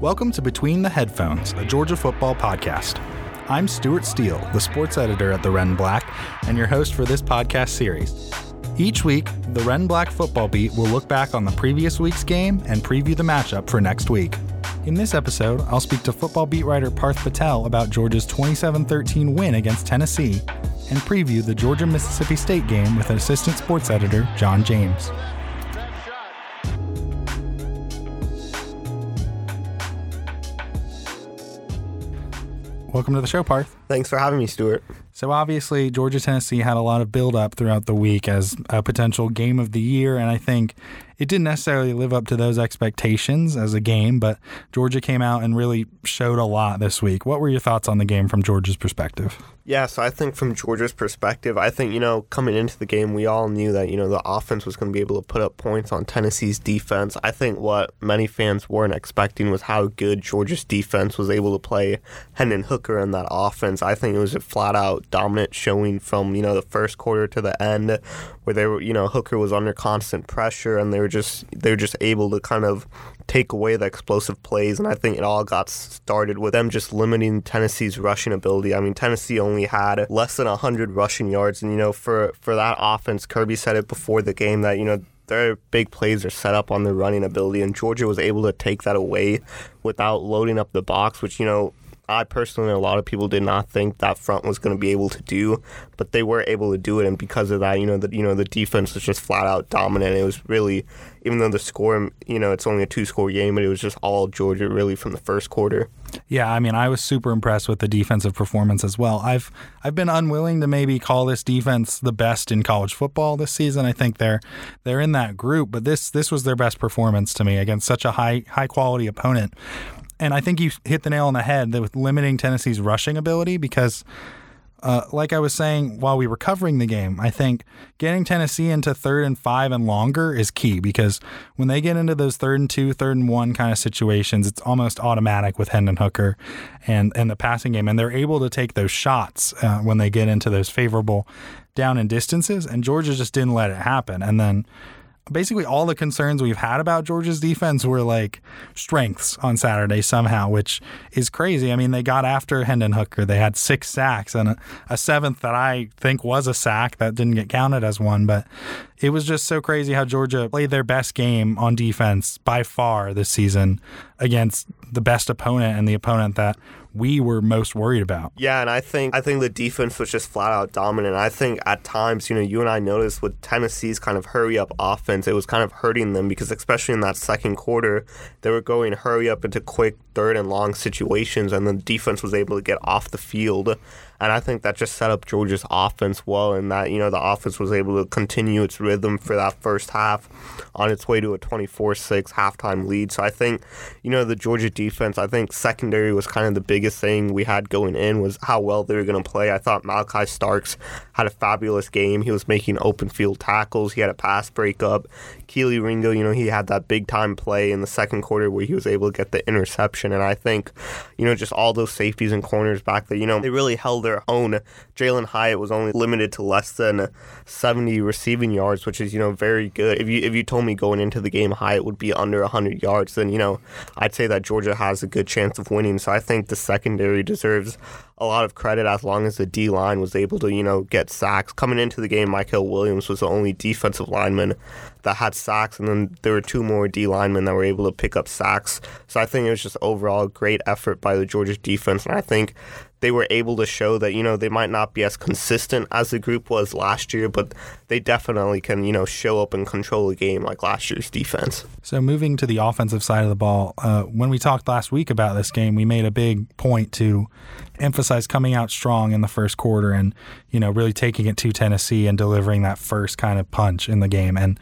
Welcome to Between the Headphones, a Georgia football podcast. I'm Stuart Steele, the sports editor at the Red Black, and your host for this podcast series. Each week, the Red Black football beat will look back on the previous week's game and preview the matchup for next week. In this episode, I'll speak to football beat writer Parth Patel about Georgia's 27 13 win against Tennessee and preview the Georgia Mississippi State game with assistant sports editor John James. Welcome to the show, Parth. Thanks for having me, Stuart. So obviously, Georgia Tennessee had a lot of build up throughout the week as a potential game of the year, and I think it didn't necessarily live up to those expectations as a game. But Georgia came out and really showed a lot this week. What were your thoughts on the game from Georgia's perspective? Yeah, so I think from Georgia's perspective, I think, you know, coming into the game, we all knew that, you know, the offense was going to be able to put up points on Tennessee's defense. I think what many fans weren't expecting was how good Georgia's defense was able to play Hendon Hooker in that offense. I think it was a flat out dominant showing from, you know, the first quarter to the end where they were, you know, Hooker was under constant pressure and they were just they were just able to kind of take away the explosive plays. And I think it all got started with them just limiting Tennessee's rushing ability. I mean, Tennessee only had less than 100 rushing yards. And, you know, for, for that offense, Kirby said it before the game that, you know, their big plays are set up on their running ability, and Georgia was able to take that away without loading up the box, which, you know, I personally, a lot of people did not think that front was going to be able to do, but they were able to do it, and because of that, you know, the you know the defense was just flat out dominant. It was really, even though the score, you know, it's only a two score game, but it was just all Georgia really from the first quarter. Yeah, I mean, I was super impressed with the defensive performance as well. I've I've been unwilling to maybe call this defense the best in college football this season. I think they're they're in that group, but this this was their best performance to me against such a high high quality opponent and I think you hit the nail on the head with limiting Tennessee's rushing ability because, uh, like I was saying while we were covering the game, I think getting Tennessee into third and five and longer is key because when they get into those third and two, third and one kind of situations, it's almost automatic with Hendon Hooker and, and the passing game. And they're able to take those shots uh, when they get into those favorable down and distances. And Georgia just didn't let it happen. And then basically all the concerns we've had about Georgia's defense were like strengths on Saturday somehow, which is crazy. I mean, they got after Hendon Hooker. They had six sacks and a, a, seventh that I think was a sack that didn't get counted as one. But it was just so crazy how Georgia played their best game on defense by far this season against the best opponent and the opponent that we were most worried about. Yeah, and I think I think the defense was just flat out dominant. I think at times, you know, you and I noticed with Tennessee's kind of hurry up offense, it was kind of hurting them because especially in that second quarter, they were going hurry up into quick third and long situations and the defense was able to get off the field and I think that just set up Georgia's offense well, and that you know the offense was able to continue its rhythm for that first half, on its way to a 24-6 halftime lead. So I think you know the Georgia defense. I think secondary was kind of the biggest thing we had going in was how well they were going to play. I thought Malaki Starks had a fabulous game. He was making open field tackles. He had a pass breakup. Kelee Ringo, you know, he had that big time play in the second quarter where he was able to get the interception. And I think, you know, just all those safeties and corners back there, you know, they really held their own. Jalin Hyatt was only limited to less than 70 receiving yards, which is, you know, very good. If you if you told me going into the game Hyatt would be under 100 yards, then, you know, I'd say that Georgia has a good chance of winning. So I think the secondary deserves a lot of credit as long as the D line was able to, you know, get sacks. Coming into the game, Mykel Williams was the only defensive lineman that had sacks, and then there were two more D linemen that were able to pick up sacks. So I think it was just overall great effort by the Georgia defense, and I think they were able to show that you know they might not be as consistent as the group was last year, but they definitely can you know show up and control a game like last year's defense. So moving to the offensive side of the ball, uh, when we talked last week about this game, we made a big point to emphasize coming out strong in the first quarter and you know really taking it to Tennessee and delivering that first kind of punch in the game and.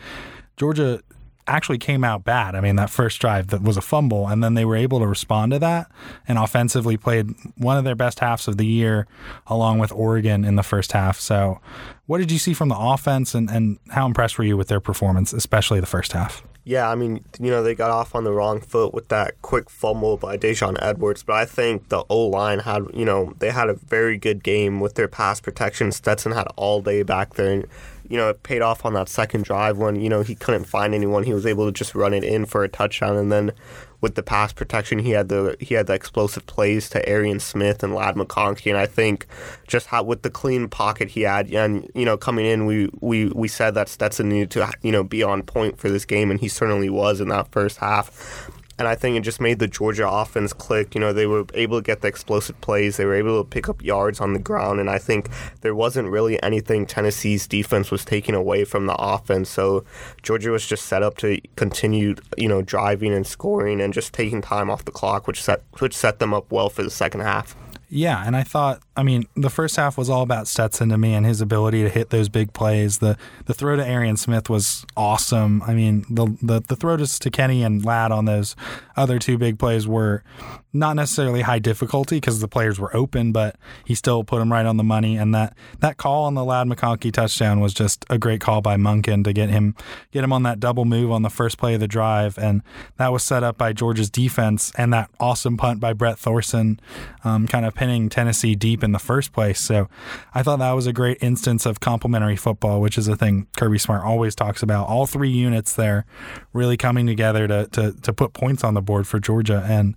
Georgia actually came out bad. I mean, that first drive that was a fumble, and then they were able to respond to that and offensively played one of their best halves of the year, along with Oregon in the first half. So, what did you see from the offense, and, and how impressed were you with their performance, especially the first half? Yeah, I mean, you know, they got off on the wrong foot with that quick fumble by Daijun Edwards, but I think the O line had, you know, they had a very good game with their pass protection. Stetson had all day back there. And, you know, it paid off on that second drive when, you know, he couldn't find anyone. He was able to just run it in for a touchdown. And then with the pass protection, he had the he had the explosive plays to Arian Smith and Ladd McConkey. And I think just how with the clean pocket he had, and you know, coming in, we we we said that Stetson needed to you know be on point for this game, and he certainly was in that first half and I think it just made the Georgia offense click. You know, they were able to get the explosive plays, they were able to pick up yards on the ground, and I think there wasn't really anything Tennessee's defense was taking away from the offense. So Georgia was just set up to continue, you know, driving and scoring and just taking time off the clock, which set which set them up well for the second half. Yeah, and I thought, I mean, the first half was all about Stetson to me and his ability to hit those big plays. The the throw to Arian Smith was awesome. I mean, the the, the throw to Kenny and Ladd on those other two big plays were not necessarily high difficulty because the players were open, but he still put them right on the money. And that that call on the Ladd McConkey touchdown was just a great call by Monken to get him get him on that double move on the first play of the drive, and that was set up by Georgia's defense and that awesome punt by Brett Thorson, um, kind of pinning Tennessee deep in the first place. So I thought that was a great instance of complementary football, which is a thing Kirby Smart always talks about. All three units there really coming together to, to, to put points on the board for Georgia. And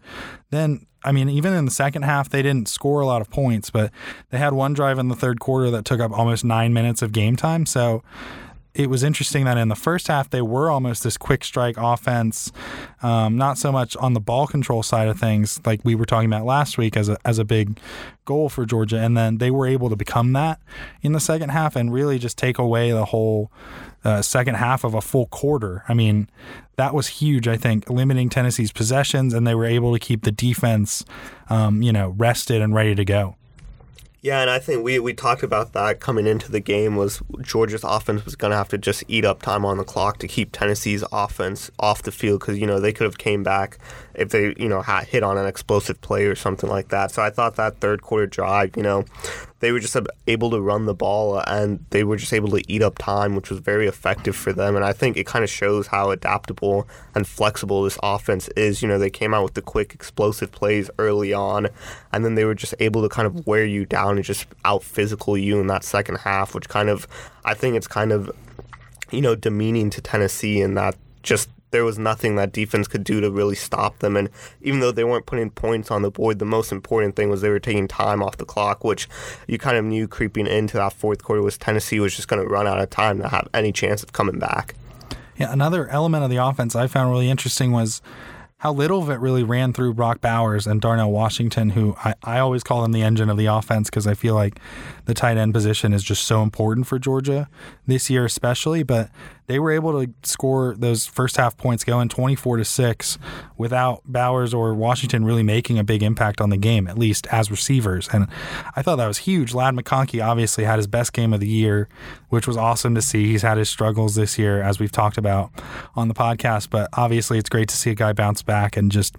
then I mean, even in the second half, they didn't score a lot of points, but they had one drive in the third quarter that took up almost nine minutes of game time. So it was interesting that in the first half they were almost this quick strike offense, um, not so much on the ball control side of things, like we were talking about last week as a as a big goal for Georgia, and then they were able to become that in the second half and really just take away the whole uh, second half of a full quarter. I mean, that was huge. I think limiting Tennessee's possessions, and they were able to keep the defense, um, you know, rested and ready to go. Yeah, and I think we, we talked about that coming into the game was Georgia's offense was going to have to just eat up time on the clock to keep Tennessee's offense off the field because you know they could have came back if they you know hit on an explosive play or something like that. So I thought that third quarter drive, you know, they were just able to run the ball and they were just able to eat up time, which was very effective for them. And I think it kind of shows how adaptable and flexible this offense is. You know, they came out with the quick, explosive plays early on, and then they were just able to kind of wear you down and just out physical you in that second half, which kind of, I think it's kind of, you know, demeaning to Tennessee in that just there was nothing that defense could do to really stop them. And even though they weren't putting points on the board, the most important thing was they were taking time off the clock, which you kind of knew creeping into that fourth quarter was Tennessee was just going to run out of time to have any chance of coming back. Yeah, another element of the offense I found really interesting was how little of it really ran through Brock Bowers and Darnell Washington, who I, I always call them the engine of the offense because I feel like the tight end position is just so important for Georgia this year, especially. But they were able to score those first half points going 24 to 6 without Bowers or Washington really making a big impact on the game, at least as receivers. And I thought that was huge. Ladd McConkey obviously had his best game of the year, which was awesome to see. He's had his struggles this year, as we've talked about on the podcast, but obviously it's great to see a guy bounce back and just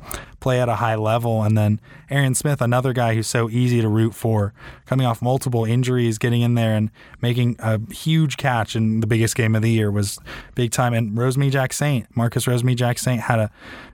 play at a high level. And then Arian Smith, another guy who's so easy to root for, coming off multiple injuries, getting in there and making a huge catch in the biggest game of the year was big time. And Rosemy-Jacksaint, Marcus Rosemy-Jacksaint, had a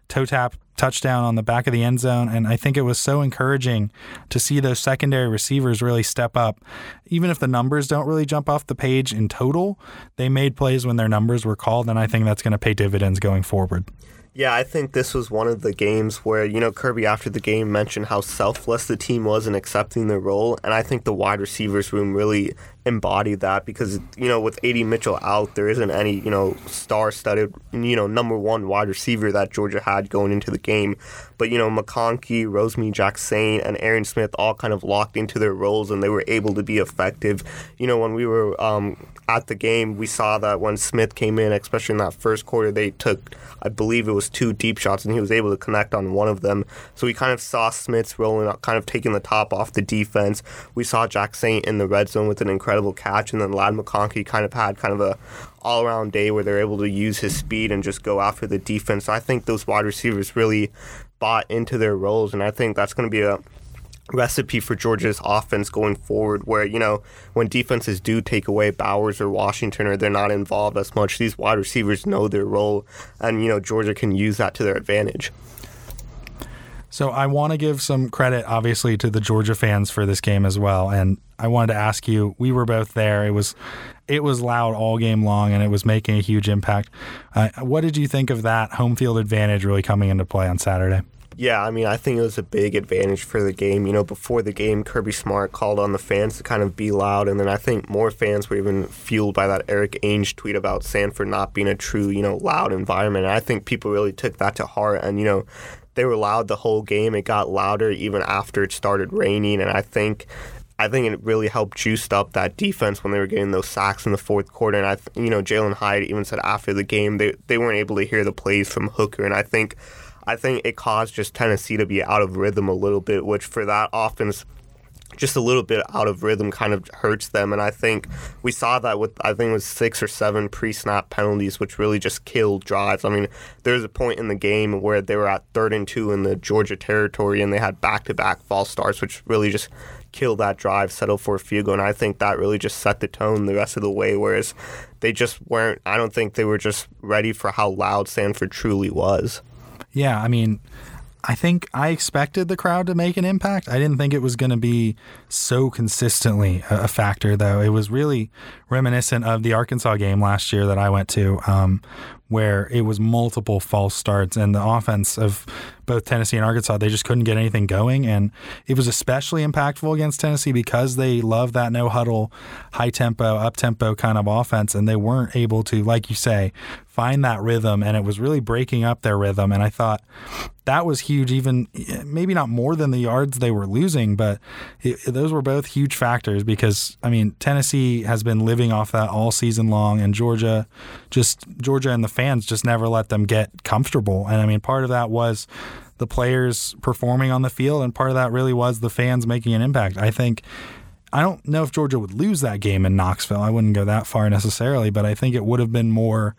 toe tap touchdown on the back of the end zone. And I think it was so encouraging to see those secondary receivers really step up. Even if the numbers don't really jump off the page in total, they made plays when their numbers were called. And I think that's going to pay dividends going forward. Yeah, I think this was one of the games where, you know, Kirby after the game mentioned how selfless the team was in accepting their role. And I think the wide receivers room really embodied that because, you know, with AD Mitchell out, there isn't any, you know, star studded, you know, number one wide receiver that Georgia had going into the game. But, you know, McConkey, Rosemy-Jacksaint, and Arian Smith all kind of locked into their roles and they were able to be effective. You know, when we were um, at the game, we saw that when Smith came in, especially in that first quarter, they took, I believe it was two deep shots, and he was able to connect on one of them. So we kind of saw Smith's rolling up, kind of taking the top off the defense. We saw Jacksaint in the red zone with an incredible catch, and then Ladd McConkey kind of had kind of a all around day where they're able to use his speed and just go after the defense. So I think those wide receivers really bought into their roles, and I think that's going to be a recipe for Georgia's offense going forward where, you know, when defenses do take away Bowers or Washington or they're not involved as much, these wide receivers know their role and, you know, Georgia can use that to their advantage. So I want to give some credit, obviously, to the Georgia fans for this game as well. And I wanted to ask you, we were both there. It was it was loud all game long, and it was making a huge impact. Uh, what did you think of that home field advantage really coming into play on Saturday? Yeah, I mean, I think it was a big advantage for the game. You know, before the game, Kirby Smart called on the fans to kind of be loud, and then I think more fans were even fueled by that Eric Ainge tweet about Sanford not being a true, you know, loud environment. And I think people really took that to heart, and you know, they were loud the whole game. It got louder even after it started raining, and I think I think it really helped juiced up that defense when they were getting those sacks in the fourth quarter. And I, you know, Jalin Hyatt even said after the game they they weren't able to hear the plays from Hooker, and I think I think it caused just Tennessee to be out of rhythm a little bit, which for that offense just a little bit out of rhythm kind of hurts them. And I think we saw that with, I think it was six or seven pre snap penalties, which really just killed drives. I mean, there was a point in the game where they were at third and two in the Georgia territory and they had back to back false starts, which really just killed that drive, settled for a field goal. And I think that really just set the tone the rest of the way. Whereas they just weren't, I don't think they were just ready for how loud Sanford truly was. Yeah, I mean, I think I expected the crowd to make an impact. I didn't think it was going to be so consistently a, factor, though. It was really reminiscent of the Arkansas game last year that I went to, um, where it was multiple false starts and the offense of both Tennessee and Arkansas, they just couldn't get anything going. And it was especially impactful against Tennessee because they love that no huddle, high tempo, up tempo kind of offense. And they weren't able to, like you say, find that rhythm. And it was really breaking up their rhythm. And I thought that was huge, even maybe not more than the yards they were losing, but it, those were both huge factors because, I mean, Tennessee has been living off that all season long, and Georgia just, Georgia and the fans just never let them get comfortable. And I mean, part of that was the players performing on the field, and part of that really was the fans making an impact. I think I don't know if Georgia would lose that game in Knoxville. I wouldn't go that far necessarily, but I think it would have been more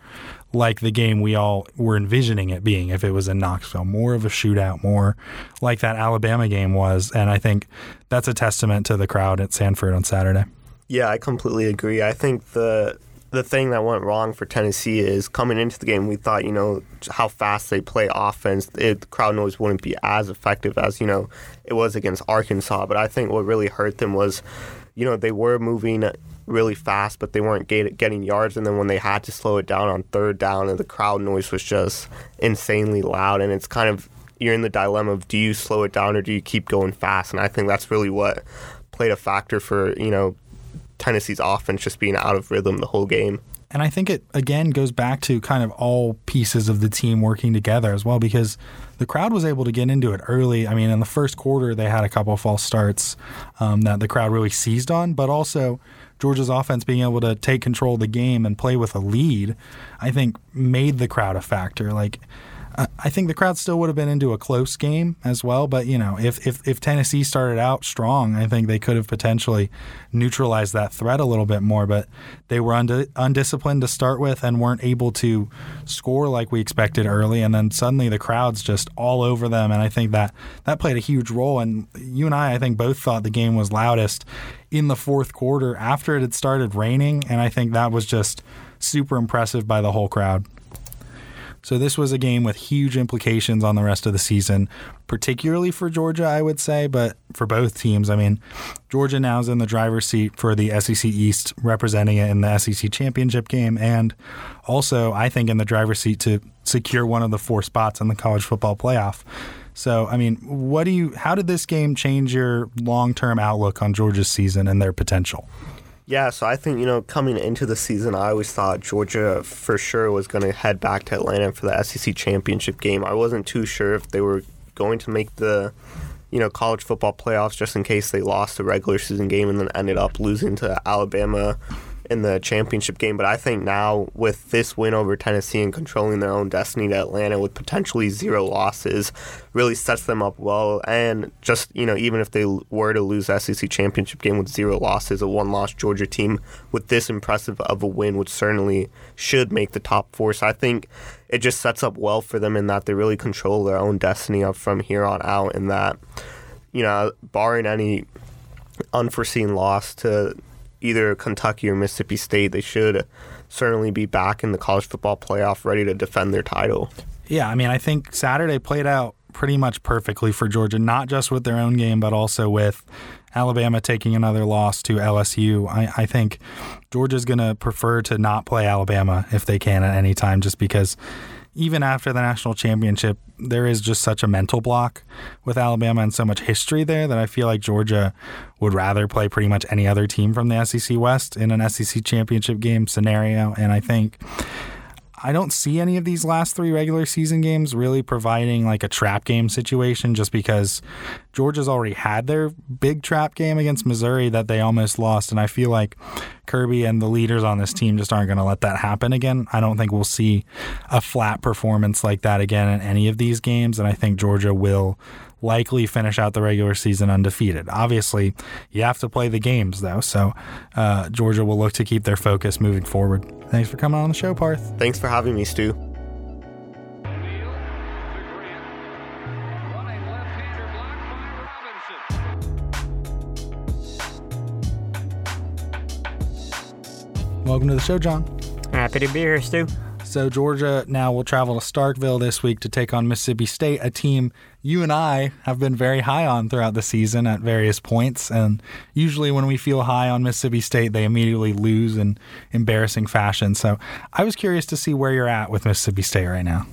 like the game we all were envisioning it being if it was in Knoxville. More of a shootout, more like that Alabama game was. And I think that's a testament to the crowd at Sanford on Saturday. Yeah, I completely agree. I think the the thing that went wrong for Tennessee is coming into the game, we thought, you know, how fast they play offense, it, the crowd noise wouldn't be as effective as, you know, it was against Arkansas. But I think what really hurt them was, you know, they were moving really fast, but they weren't get, getting yards. And then when they had to slow it down on third down, and the crowd noise was just insanely loud. And it's kind of, you're in the dilemma of do you slow it down or do you keep going fast? And I think that's really what played a factor for, you know, Tennessee's offense just being out of rhythm the whole game. And I think it again goes back to kind of all pieces of the team working together as well because the crowd was able to get into it early. I mean, in the first quarter, they had a couple of false starts um, that the crowd really seized on, but also Georgia's offense being able to take control of the game and play with a lead, I think made the crowd a factor. Like, I think the crowd still would have been into a close game as well. But you know, if, if if Tennessee started out strong, I think they could have potentially neutralized that threat a little bit more. But they were undisciplined to start with and weren't able to score like we expected early. And then suddenly the crowd's just all over them. And I think that that played a huge role. And you and I, I think, both thought the game was loudest in the fourth quarter after it had started raining. And I think that was just super impressive by the whole crowd. So this was a game with huge implications on the rest of the season, particularly for Georgia, I would say, but for both teams. I mean, Georgia now is in the driver's seat for the SEC East, representing it in the SEC championship game, and also, I think, in the driver's seat to secure one of the four spots in the college football playoff. So, I mean, what do you? How did this game change your long-term outlook on Georgia's season and their potential? Yeah, so I think, you know, coming into the season, I always thought Georgia for sure was going to head back to Atlanta for the SEC championship game. I wasn't too sure if they were going to make the, you know, college football playoffs just in case they lost the regular season game and then ended up losing to Alabama in the championship game. But I think now with this win over Tennessee and controlling their own destiny to Atlanta with potentially zero losses, really sets them up well. And just you know, even if they were to lose SEC championship game with zero losses, a one-loss Georgia team with this impressive of a win would certainly should make the top four. So I think it just sets up well for them in that they really control their own destiny up from here on out. In that you know, barring any unforeseen loss to either Kentucky or Mississippi State, they should certainly be back in the college football playoff ready to defend their title. Yeah, I mean, I think Saturday played out pretty much perfectly for Georgia, not just with their own game, but also with Alabama taking another loss to LSU. I, I think Georgia's going to prefer to not play Alabama if they can at any time, just because even after the national championship, there is just such a mental block with Alabama and so much history there that I feel like Georgia would rather play pretty much any other team from the SEC West in an SEC championship game scenario. And I think I don't see any of these last three regular season games really providing like a trap game situation just because Georgia's already had their big trap game against Missouri that they almost lost. And I feel like Kirby and the leaders on this team just aren't going to let that happen again. I don't think we'll see a flat performance like that again in any of these games. And I think Georgia will likely finish out the regular season undefeated. Obviously, you have to play the games, though, so uh, Georgia will look to keep their focus moving forward. Thanks for coming on the show, Parth. Thanks for having me, Stu. Welcome to the show, John. Happy to be here, Stu. So Georgia now will travel to Starkville this week to take on Mississippi State, a team you and I have been very high on throughout the season at various points. And usually when we feel high on Mississippi State, they immediately lose in embarrassing fashion. So I was curious to see where you're at with Mississippi State right now.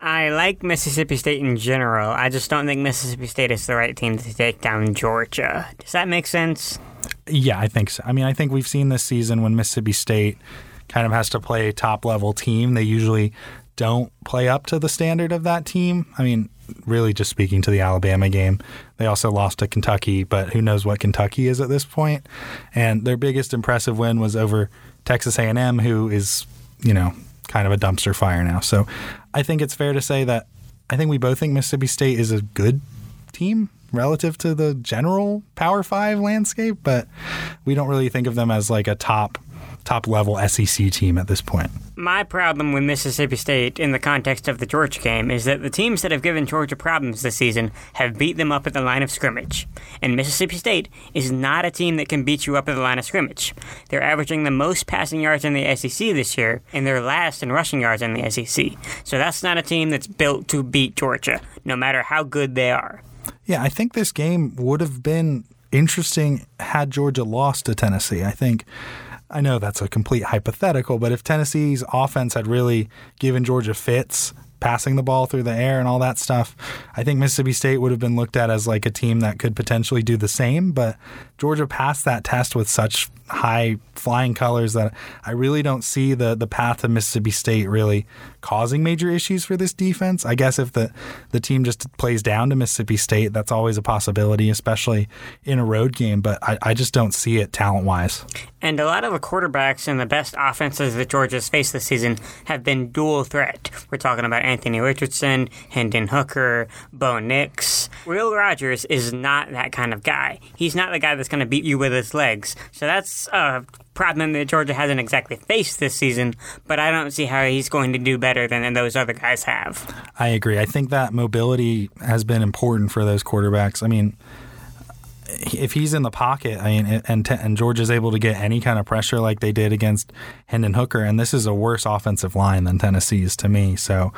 I like Mississippi State in general. I just don't think Mississippi State is the right team to take down Georgia. Does that make sense? Yeah, I think so. I mean, I think we've seen this season when Mississippi State kind of has to play a top level team. They usually don't play up to the standard of that team. I mean, really just speaking to the Alabama game. They also lost to Kentucky, but who knows what Kentucky is at this point. And their biggest impressive win was over Texas A&M who is, you know, kind of a dumpster fire now. So, I think it's fair to say that I think we both think Mississippi State is a good team relative to the general Power 5 landscape, but we don't really think of them as like a top top level SEC team at this point. My problem with Mississippi State in the context of the Georgia game is that the teams that have given Georgia problems this season have beat them up at the line of scrimmage. And Mississippi State is not a team that can beat you up at the line of scrimmage. They're averaging the most passing yards in the SEC this year, and they're last in rushing yards in the SEC. So that's not a team that's built to beat Georgia, no matter how good they are. Yeah, I think this game would have been interesting had Georgia lost to Tennessee. I think I know that's a complete hypothetical, but if Tennessee's offense had really given Georgia fits, passing the ball through the air and all that stuff, I think Mississippi State would have been looked at as like a team that could potentially do the same. But Georgia passed that test with such high flying colors that I really don't see the the path of Mississippi State really causing major issues for this defense. I guess if the the team just plays down to Mississippi State, that's always a possibility, especially in a road game. But I, I just don't see it talent wise. And a lot of the quarterbacks in the best offenses that Georgia's faced this season have been dual threat. We're talking about Anthony Richardson, Hendon Hooker, Bo Nix. Will Rogers is not that kind of guy. He's not the guy that's going to beat you with his legs. So that's a problem that Georgia hasn't exactly faced this season, but I don't see how he's going to do better than those other guys have. I agree. I think that mobility has been important for those quarterbacks. I mean, if he's in the pocket, I mean, and and Georgia's able to get any kind of pressure like they did against Hendon Hooker, and this is a worse offensive line than Tennessee's to me. So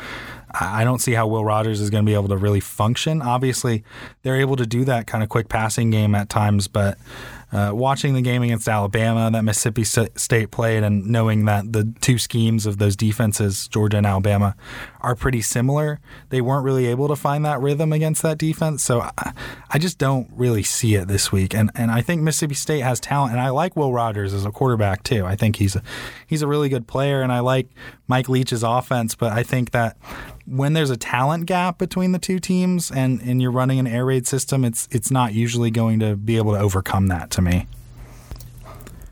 I don't see how Will Rogers is going to be able to really function. Obviously, they're able to do that kind of quick passing game at times, but uh, watching the game against Alabama that Mississippi State played and knowing that the two schemes of those defenses, Georgia and Alabama, are pretty similar, they weren't really able to find that rhythm against that defense. So I, I just don't really see it this week. And and I think Mississippi State has talent, and I like Will Rogers as a quarterback too. I think he's a, he's a really good player, and I like Mike Leach's offense. But I think that when there's a talent gap between the two teams and, and you're running an air raid system, it's it's not usually going to be able to overcome that to me.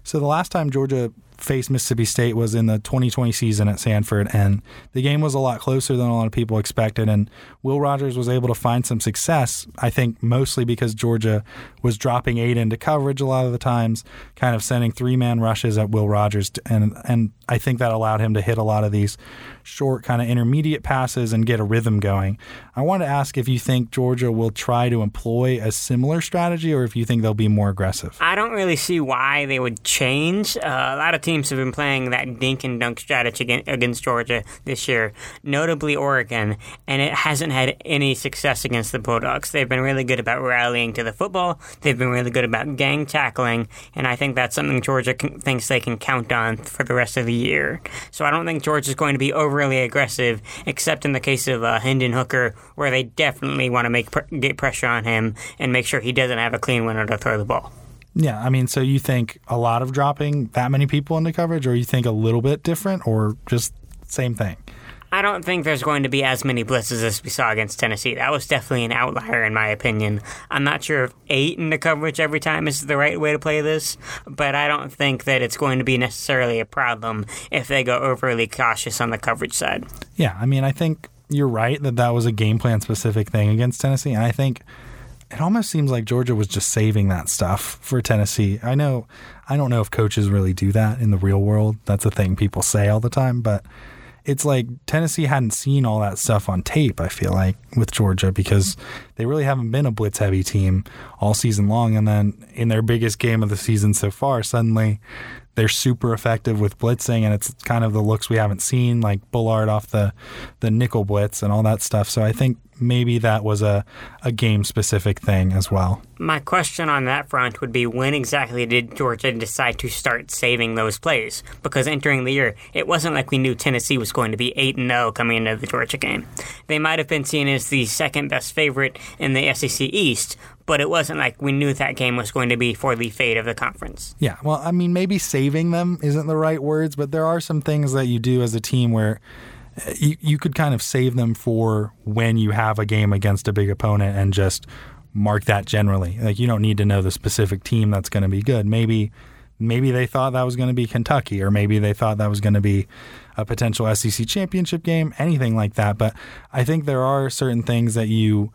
So the last time Georgia faced Mississippi State was in the 2020 season at Sanford, and the game was a lot closer than a lot of people expected. And Will Rogers was able to find some success, I think, mostly because Georgia was dropping eight into coverage a lot of the times, kind of sending three man rushes at Will Rogers, and and I think that allowed him to hit a lot of these short, kind of intermediate passes and get a rhythm going. I want to ask if you think Georgia will try to employ a similar strategy or if you think they'll be more aggressive. I don't really see why they would change. Uh, a lot of teams have been playing that dink and dunk strategy against Georgia this year, notably Oregon, and it hasn't had any success against the Bulldogs. They've been really good about rallying to the football, they've been really good about gang tackling, and I think that's something Georgia can, thinks they can count on for the rest of the year. So I don't think Georgia's going to be overly aggressive, except in the case of uh, Hendon Hooker, where they definitely want to make get pressure on him and make sure he doesn't have a clean winner to throw the ball. Yeah, I mean, so you think a lot of dropping that many people into coverage, or you think a little bit different, or just same thing? I don't think there's going to be as many blitzes as we saw against Tennessee. That was definitely an outlier, in my opinion. I'm not sure if eight in the coverage every time is the right way to play this, but I don't think that it's going to be necessarily a problem if they go overly cautious on the coverage side. Yeah, I mean, I think you're right that that was a game plan specific thing against Tennessee. And I think it almost seems like Georgia was just saving that stuff for Tennessee. I know, I don't know if coaches really do that in the real world. That's a thing people say all the time, but it's like Tennessee hadn't seen all that stuff on tape, I feel like, with Georgia because they really haven't been a blitz heavy team all season long. And then in their biggest game of the season so far, suddenly they're super effective with blitzing, and it's kind of the looks we haven't seen, like Bullard off the the nickel blitz and all that stuff. So I think maybe that was a, a game specific thing as well. My question on that front would be when exactly did Georgia decide to start saving those plays? Because entering the year, it wasn't like we knew Tennessee was going to be 8 0 coming into the Georgia game. They might have been seen as the second best favorite in the SEC East, but it wasn't like we knew that game was going to be for the fate of the conference. Yeah, well, I mean, maybe saving them isn't the right words, but there are some things that you do as a team where you, you could kind of save them for when you have a game against a big opponent and just mark that generally. Like you don't need to know the specific team that's going to be good. Maybe maybe they thought that was going to be Kentucky or maybe they thought that was going to be a potential SEC championship game, anything like that. But I think there are certain things that you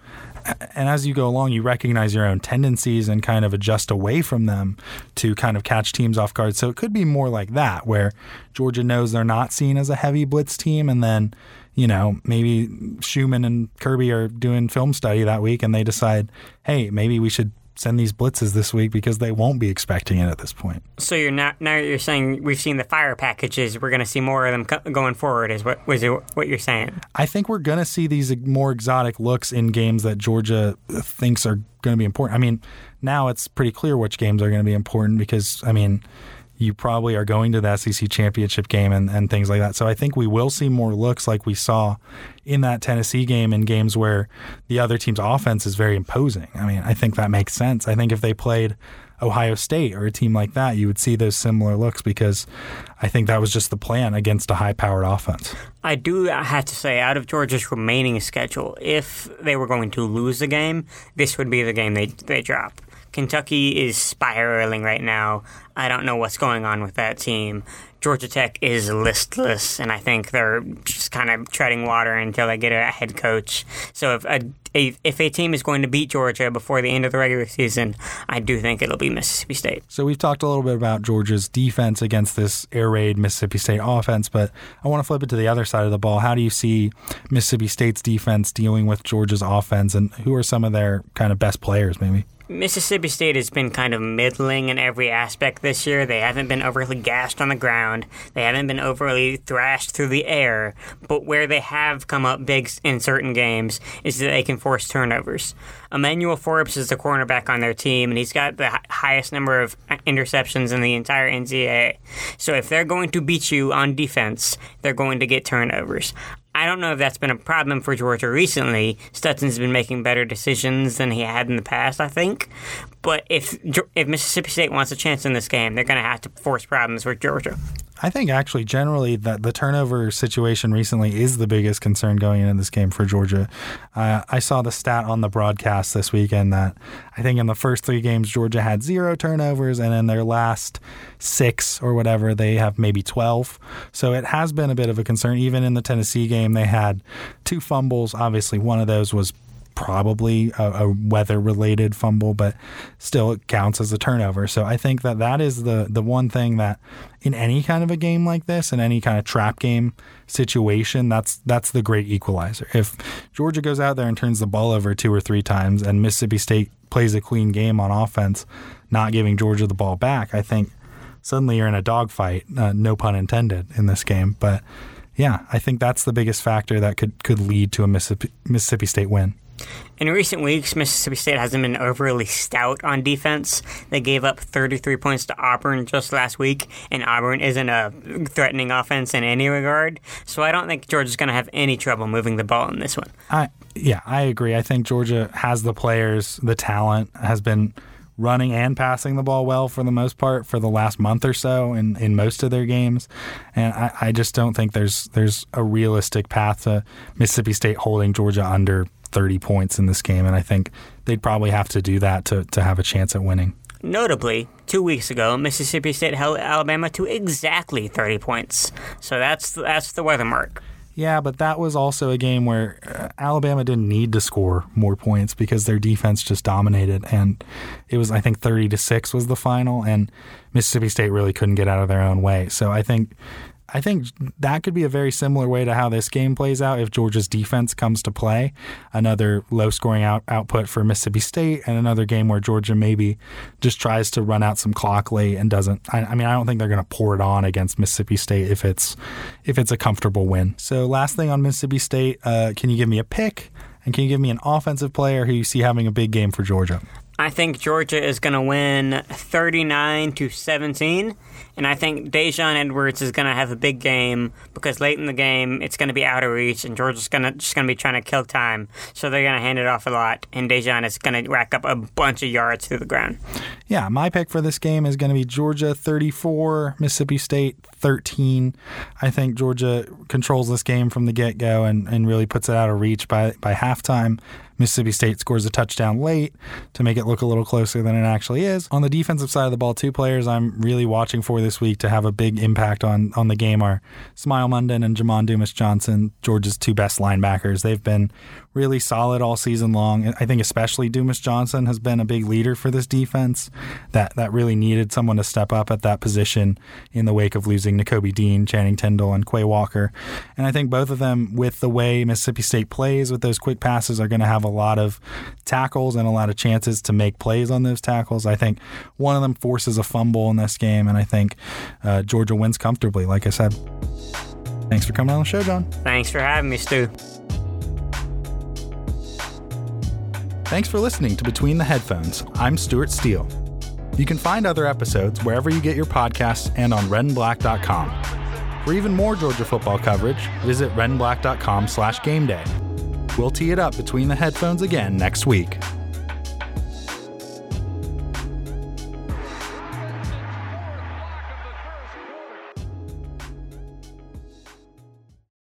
and as you go along, you recognize your own tendencies and kind of adjust away from them to kind of catch teams off guard. So it could be more like that, where Georgia knows they're not seen as a heavy blitz team, and then you know maybe Schumann and Kirby are doing film study that week, and they decide, hey, maybe we should send these blitzes this week because they won't be expecting it at this point. So you're not now you're saying we've seen the fire packages. We're going to see more of them co- going forward. Is what was it, what you're saying? I think we're going to see these more exotic looks in games that Georgia thinks are going to be important. I mean, now it's pretty clear which games are going to be important because I mean you probably are going to the SEC championship game and, and things like that. So I think we will see more looks like we saw in that Tennessee game in games where the other team's offense is very imposing. I mean, I think that makes sense. I think if they played Ohio State or a team like that, you would see those similar looks because I think that was just the plan against a high powered offense. I do have to say, out of Georgia's remaining schedule, if they were going to lose the game, this would be the game they, they drop. Kentucky is spiraling right now. I don't know what's going on with that team. Georgia Tech is listless, and I think they're just kind of treading water until they get a head coach. So if a, a, if a team is going to beat Georgia before the end of the regular season, I do think it'll be Mississippi State. So we've talked a little bit about Georgia's defense against this air raid Mississippi State offense, but I want to flip it to the other side of the ball. How do you see Mississippi State's defense dealing with Georgia's offense, and who are some of their kind of best players, maybe? Mississippi State has been kind of middling in every aspect this year. They haven't been overly gashed on the ground. They haven't been overly thrashed through the air. But where they have come up big in certain games is that they can force turnovers. Emmanuel Forbes is the cornerback on their team, and he's got the highest number of uh, interceptions in the entire NCAA. So if they're going to beat you on defense, they're going to get turnovers. I don't know if that's been a problem for Georgia recently. Stetson's been making better decisions than he had in the past, I think. But if if Mississippi State wants a chance in this game, they're going to have to force problems with Georgia. I think actually generally that the turnover situation recently is the biggest concern going into this game for Georgia. Uh, I saw the stat on the broadcast this weekend that I think in the first three games Georgia had zero turnovers, and in their last six or whatever they have maybe twelve. So it has been a bit of a concern. Even in the Tennessee game, they had two fumbles. Obviously, one of those was probably a, a weather related fumble, but still it counts as a turnover. So I think that that is the the one thing that in any kind of a game like this, in any kind of trap game situation, that's that's the great equalizer. If Georgia goes out there and turns the ball over two or three times, and Mississippi State plays a clean game on offense, not giving Georgia the ball back, I think suddenly you're in a dogfight. Uh, no pun intended in this game, but yeah, I think that's the biggest factor that could could lead to a Mississippi, Mississippi State win. In recent weeks, Mississippi State hasn't been overly stout on defense. They gave up 33 points to Auburn just last week, and Auburn isn't a threatening offense in any regard. So I don't think Georgia's going to have any trouble moving the ball in this one. I yeah, I agree. I think Georgia has the players, the talent, has been running and passing the ball well for the most part for the last month or so in, in most of their games. And I, I just don't think there's there's a realistic path to Mississippi State holding Georgia under 30 points in this game. And I think they'd probably have to do that to, to have a chance at winning. Notably, two weeks ago, Mississippi State held Alabama to exactly 30 points. So that's that's the weather mark. Yeah, but that was also a game where uh, Alabama didn't need to score more points because their defense just dominated, and it was I think thirty to six was the final, and Mississippi State really couldn't get out of their own way. So I think I think that could be a very similar way to how this game plays out if Georgia's defense comes to play. Another low scoring out, output for Mississippi State, and another game where Georgia maybe just tries to run out some clock late and doesn't. I, I mean, I don't think they're going to pour it on against Mississippi State if it's if it's a comfortable win. So, last thing on Mississippi State, uh, can you give me a pick? And can you give me an offensive player who you see having a big game for Georgia? I think Georgia is going to win 39 to 17. And I think Daijun Edwards is going to have a big game because late in the game it's going to be out of reach, and Georgia's going to just going to be trying to kill time. So they're going to hand it off a lot, and Daijun is going to rack up a bunch of yards through the ground. Yeah, my pick for this game is going to be Georgia 34, Mississippi State 13. I think Georgia controls this game from the get go and, and really puts it out of reach by, by halftime. Mississippi State scores a touchdown late to make it look a little closer than it actually is. On the defensive side of the ball, two players I'm really watching for this week to have a big impact on on the game are Smile Munden and Jamon Dumas Johnson, Georgia's two best linebackers. They've been really solid all season long. I think especially Dumas Johnson has been a big leader for this defense that, that really needed someone to step up at that position in the wake of losing Nakobe Dean, Channing Tindall, and Quay Walker. And I think both of them, with the way Mississippi State plays with those quick passes, are going to have a lot of tackles and a lot of chances to make plays on those tackles. I think one of them forces a fumble in this game, and I think uh, Georgia wins comfortably, like I said. Thanks for coming on the show, John. Thanks for having me, Stu. Thanks for listening to Between the Headphones. I'm Stuart Steele. You can find other episodes wherever you get your podcasts and on redandblack.com. For even more Georgia football coverage, visit redandblack.com slash game day. We'll tee it up between the headphones again next week.